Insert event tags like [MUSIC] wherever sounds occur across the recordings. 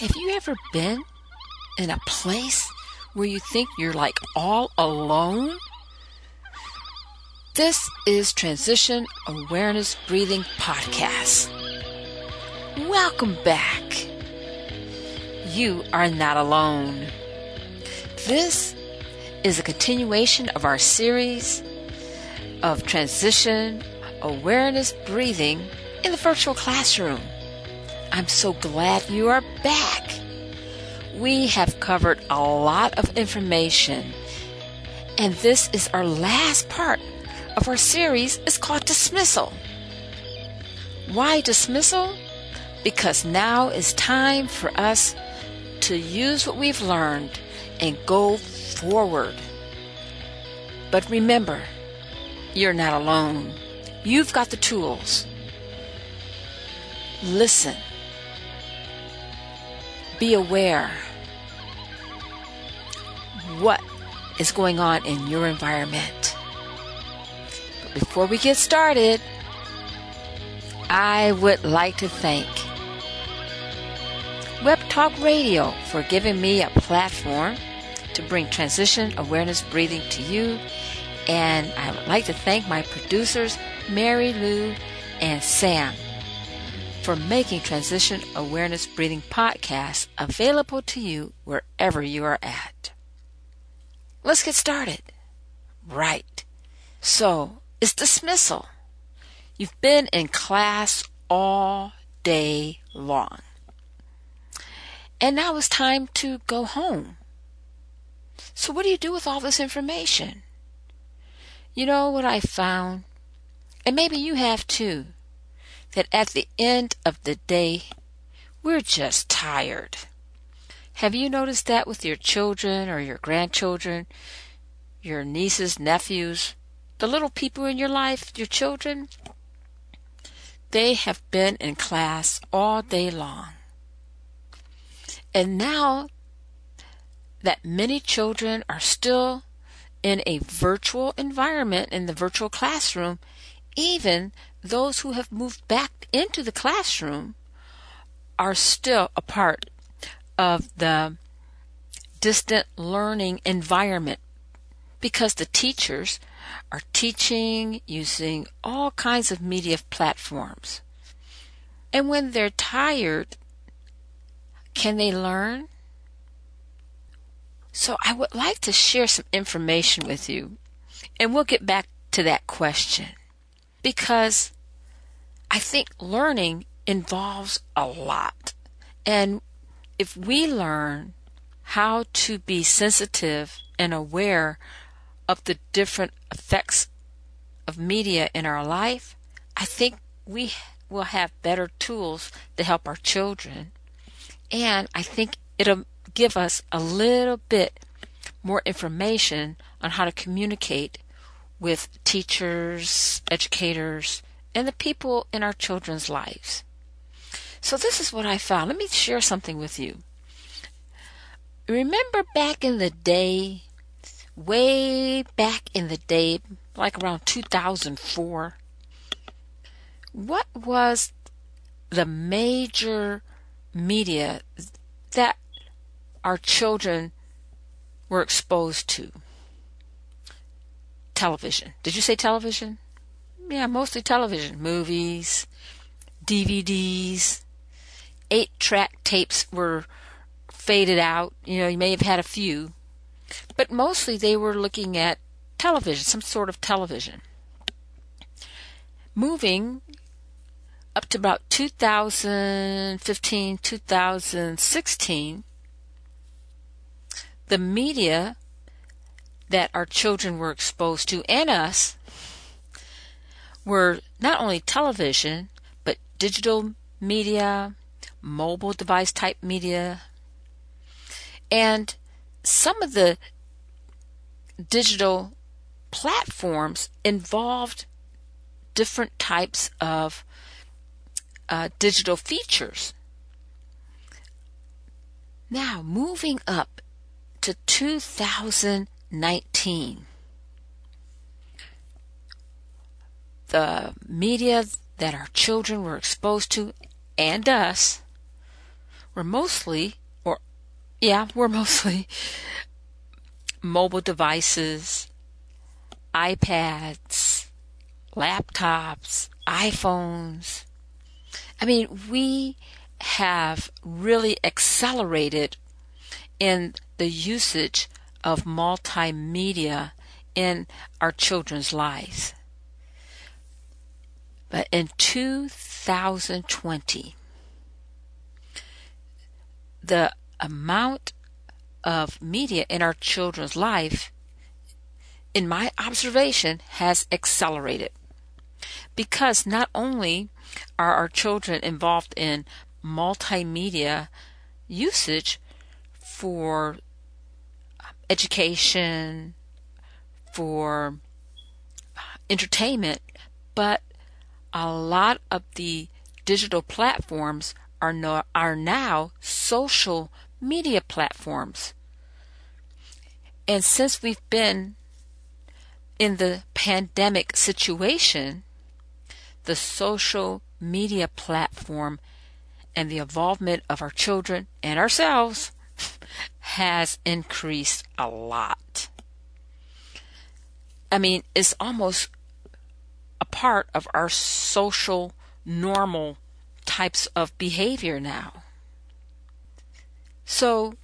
Have you ever been in a place where you think you're like all alone? This is Transition Awareness Breathing Podcast. Welcome back. You are not alone. This is a continuation of our series of transition awareness breathing in the virtual classroom. I'm so glad you are back. We have covered a lot of information, and this is our last part of our series. It's called Dismissal. Why dismissal? Because now is time for us to use what we've learned and go forward. But remember, you're not alone. You've got the tools. Listen. Be aware what is going on in your environment. But before we get started, I would like to thank Web Talk Radio for giving me a platform to bring transition awareness breathing to you. And I would like to thank my producers, Mary Lou and Sam, for making Transition Awareness Breathing Podcast available to you wherever you are at. Let's get started. Right. So, it's dismissal. You've been in class all day long. And now it's time to go home. So, what do you do with all this information? You know what I found? And maybe you have too. That at the end of the day, we're just tired. Have you noticed that with your children or your grandchildren, your nieces, nephews, the little people in your life, your children? They have been in class all day long. And now that many children are still in a virtual environment in the virtual classroom, even those who have moved back into the classroom are still a part of the distant learning environment because the teachers are teaching using all kinds of media platforms. And when they're tired, can they learn? So I would like to share some information with you, and we'll get back to that question because I think learning involves a lot. And if we learn how to be sensitive and aware of the different effects of media in our life, I think we will have better tools to help our children. And I think it'll give us a little bit more information on how to communicate with teachers, educators, and the people in our children's lives. So, this is what I found. Let me share something with you. Remember back in the day, way back in the day, like around 2004, what was the major media that our children were exposed to? Television. Did you say television? Yeah, mostly television. Movies, DVDs, eight track tapes were faded out. You know, you may have had a few. But mostly they were looking at television, some sort of television. Moving up to about 2015, 2016, the media that our children were exposed to and us were not only television, but digital media, mobile device type media. And some of the digital platforms involved different types of uh, digital features. Now, moving up to 2019, the media that our children were exposed to and us were mostly, or yeah, were mostly [LAUGHS] mobile devices, iPads, laptops, iPhones. I mean, we have really accelerated in the usage of multimedia in our children's lives. But in 2020, the amount of media in our children's life, in my observation, has accelerated. Because not only are our children involved in multimedia usage for education, for uh, entertainment, but a lot of the digital platforms are no, are now social media platforms. And since we've been in the pandemic situation, the social media platform and the involvement of our children and ourselves has increased a lot. I mean, it's almost a part of our social normal types of behavior now. So,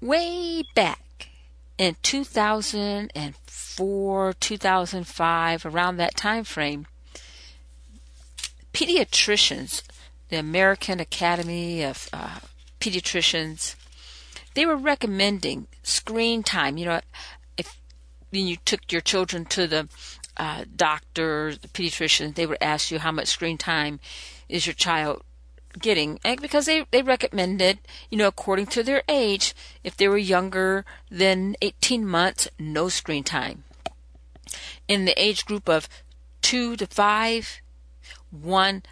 way back in 2004, 2005, around that time frame, pediatricians, the American Academy of uh, Pediatricians, they were recommending screen time. You know, if you took your children to the uh, doctor, the pediatrician, they would ask you how much screen time is your child getting and because they, they recommended, you know, according to their age, if they were younger than 18 months, no screen time. In the age group of 2 to 5, one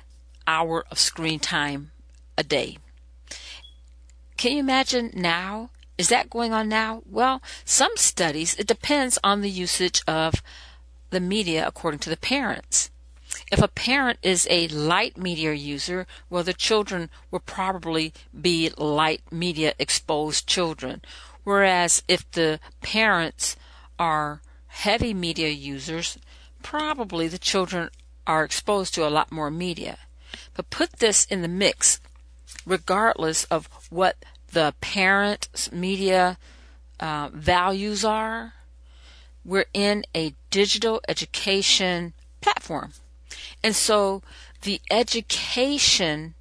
hour of screen time a day. Can you imagine now? Is that going on now? Well, some studies, it depends on the usage of the media according to the parents. If a parent is a light media user, well, the children will probably be light media exposed children. Whereas if the parents are heavy media users, probably the children are exposed to a lot more media. But put this in the mix, regardless of what the parent's media uh, values are, we're in a digital education platform. And so the education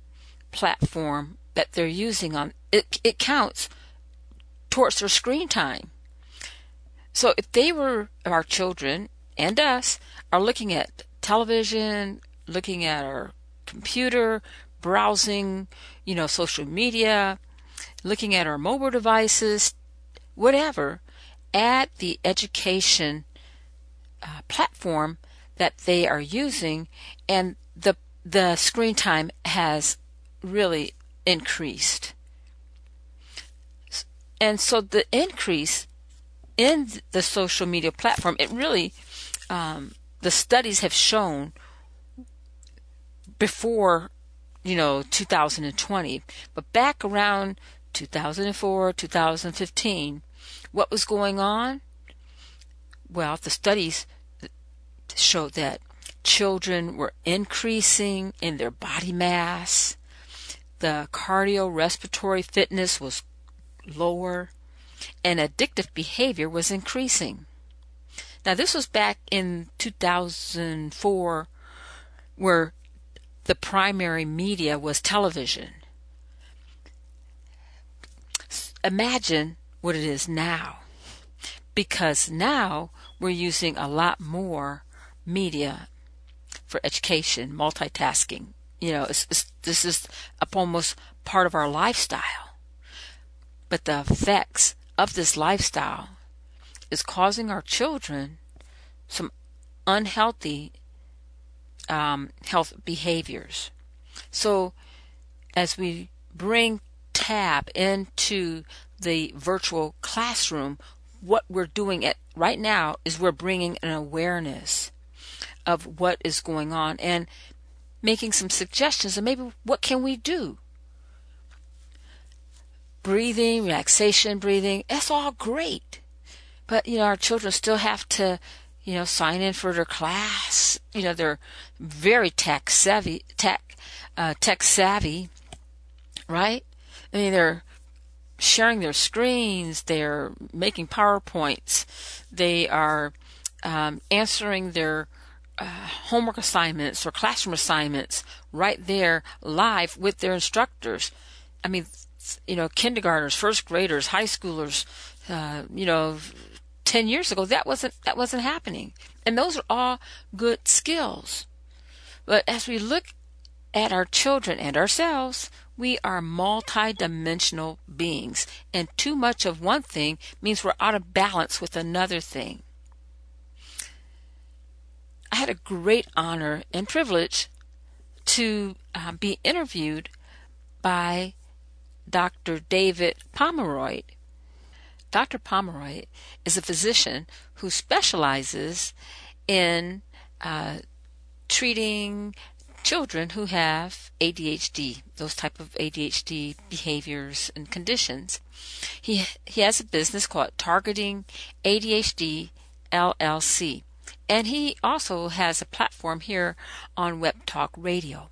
platform that they're using on it, it counts towards their screen time. So if they were our children and us are looking at television, looking at our computer, browsing, you know, social media, looking at our mobile devices, whatever, at the education uh, platform that they are using, and the the screen time has really increased. And so the increase in the social media platform, it really, um, the studies have shown before, you know, 2020, but back around 2004, 2015, what was going on? Well, the studies showed that children were increasing in their body mass, the cardiorespiratory fitness was lower, and addictive behavior was increasing. Now, this was back in 2004, where the primary media was television. Imagine what it is now. Because now we're using a lot more media for education, multitasking. You know, it's, it's this is almost part of our lifestyle. But the effects of this lifestyle is causing our children some unhealthy um, health behaviors. So, as we bring TAB into the virtual classroom, what we're doing at right now is we're bringing an awareness of what is going on and making some suggestions and maybe what can we do? Breathing relaxation breathing that's all great. But you know our children still have to you know sign in for their class. You know they're very tech savvy tech uh, tech savvy right i mean they're sharing their screens they're making powerpoints they are um, answering their uh, homework assignments or classroom assignments right there live with their instructors. I mean, you know, kindergartners, first graders, high schoolers, uh, you know, 10 years ago, that wasn't, that wasn't happening. And those are all good skills. But as we look at our children and ourselves, we are multidimensional beings, and too much of one thing means we're out of balance with another thing. I had a great honor and privilege to uh, be interviewed by Dr. David Pomeroy. Dr. Pomeroy is a physician who specializes in uh, treating children who have ADHD, those type of ADHD behaviors and conditions. He he has a business called Targeting ADHD LLC and he also has a platform here on Web Talk Radio.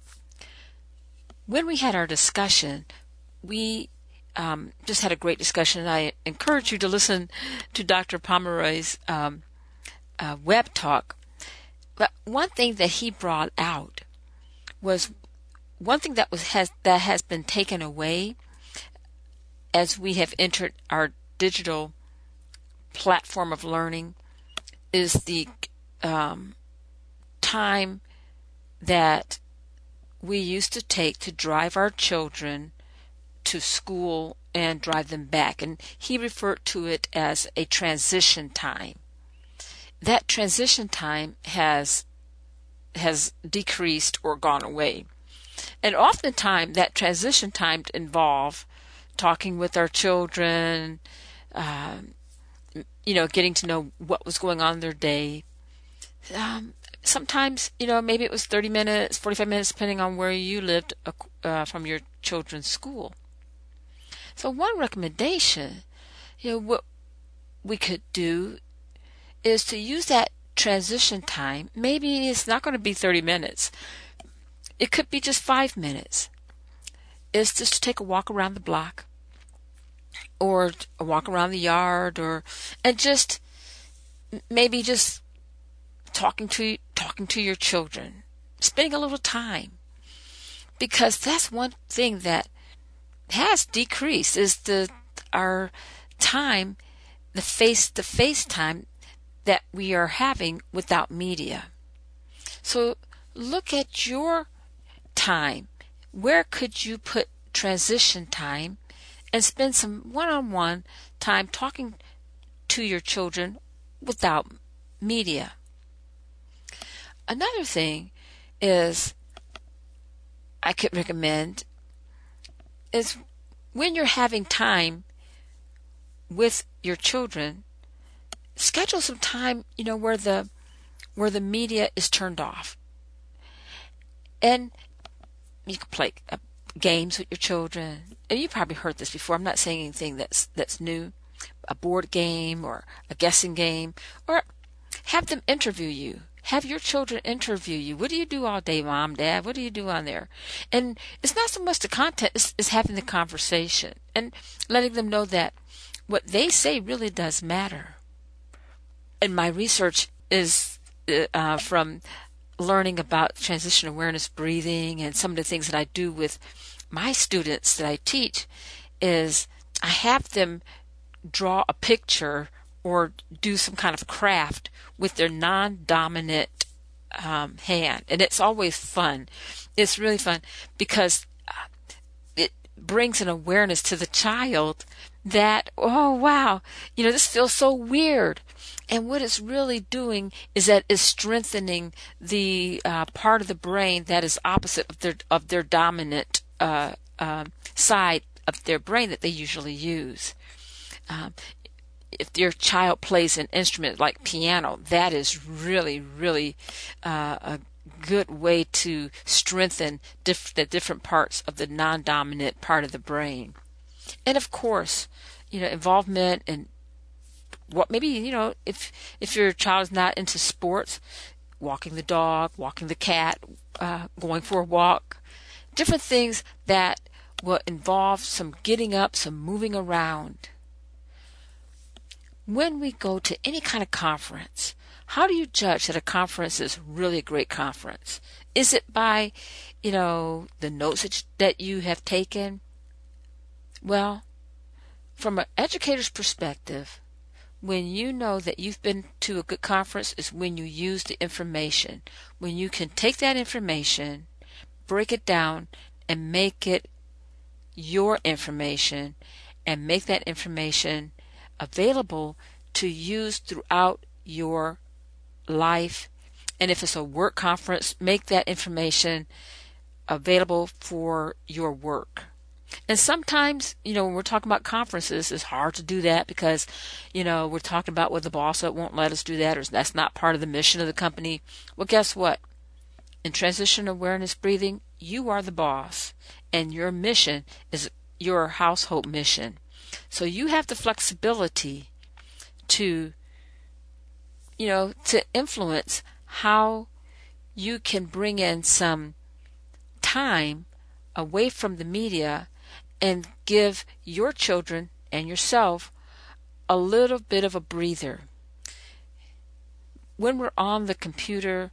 When we had our discussion, we um, just had a great discussion. I encourage you to listen to Dr. Pomeroy's um, uh, Web Talk. But one thing that he brought out was one thing that was has that has been taken away as we have entered our digital platform of learning is the um, time that we used to take to drive our children to school and drive them back. And he referred to it as a transition time. That transition time has has decreased or gone away. And oftentimes that transition time involve talking with our children, um, you know, getting to know what was going on their day, um, sometimes, you know, maybe it was 30 minutes, 45 minutes, depending on where you lived uh, uh, from your children's school. So, one recommendation, you know, what we could do is to use that transition time. Maybe it's not going to be 30 minutes, it could be just five minutes. It's just to take a walk around the block or a walk around the yard or, and just maybe just talking to talking to your children, spending a little time, because that's one thing that has decreased is the our time, the face to face time that we are having without media. So look at your time. Where could you put transition time and spend some one on one time talking to your children without media? Another thing is I could recommend is when you're having time with your children, schedule some time, you know, where the where the media is turned off. And you can play uh, games with your children. And you probably heard this before. I'm not saying anything that's that's new. A board game or a guessing game or have them interview you have your children interview you. What do you do all day, mom, dad? What do you do on there? And it's not so much the content, it's, it's having the conversation and letting them know that what they say really does matter. And my research is uh, from learning about transition awareness breathing and some of the things that I do with my students that I teach is I have them draw a picture or do some kind of craft with their non dominant um, hand, and it's always fun. It's really fun because uh, it brings an awareness to the child that oh wow, you know this feels so weird. And what it's really doing is that it's strengthening the uh, part of the brain that is opposite of their of their dominant uh, uh, side of their brain that they usually use. Um, if your child plays an instrument like piano, that is really, really uh, a good way to strengthen diff- the different parts of the non-dominant part of the brain. And of course, you know, involvement in what maybe you know if if your child is not into sports, walking the dog, walking the cat, uh, going for a walk, different things that will involve some getting up, some moving around when we go to any kind of conference, how do you judge that a conference is really a great conference? Is it by, you know, the notes that you have taken? Well, from an educator's perspective, when you know that you've been to a good conference is when you use the information. When you can take that information, break it down, and make it your information, and make that information available to use throughout your life. And if it's a work conference, make that information available for your work. And sometimes, you know, when we're talking about conferences, it's hard to do that because, you know, we're talking about with the boss that won't let us do that or that's not part of the mission of the company. Well, guess what? In transition awareness breathing, you are the boss and your mission is your household mission. So you have the flexibility to, you know, to influence how you can bring in some time away from the media and give your children and yourself a little bit of a breather. When we're on the computer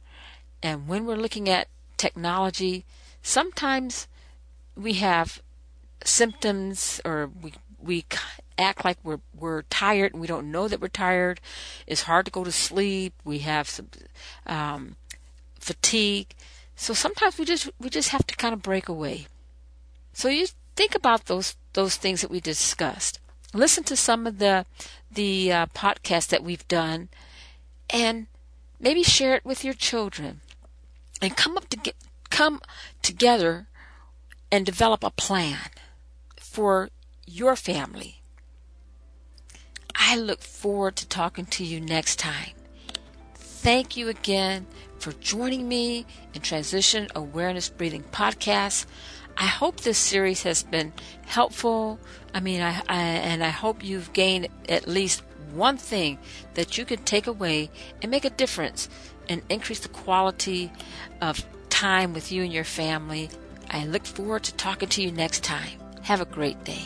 and when we're looking at technology, sometimes we have symptoms or we we act like we're we're tired and we don't know that we're tired. It's hard to go to sleep. We have some um, fatigue. So sometimes we just we just have to kind of break away. So you think about those those things that we discussed. Listen to some of the the uh, podcasts that we've done, and maybe share it with your children, and come up to get come together and develop a plan for your family. I look forward to talking to you next time. Thank you again for joining me in Transition Awareness Breathing Podcast. I hope this series has been helpful. I mean, I, I, and I hope you've gained at least one thing that you can take away and make a difference and increase the quality of time with you and your family. I look forward to talking to you next time. Have a great day.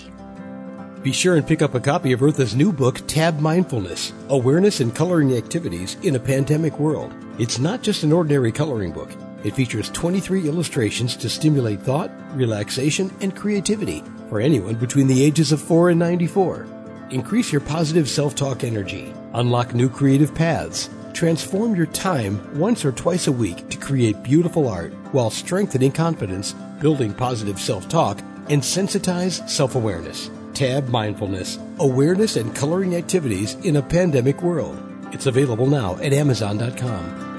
Be sure and pick up a copy of Eartha's new book, Tab Mindfulness Awareness and Coloring Activities in a Pandemic World. It's not just an ordinary coloring book. It features 23 illustrations to stimulate thought, relaxation, and creativity for anyone between the ages of 4 and 94. Increase your positive self talk energy, unlock new creative paths, transform your time once or twice a week to create beautiful art while strengthening confidence, building positive self talk, and sensitize self awareness. Tab Mindfulness Awareness and Coloring Activities in a Pandemic World. It's available now at Amazon.com.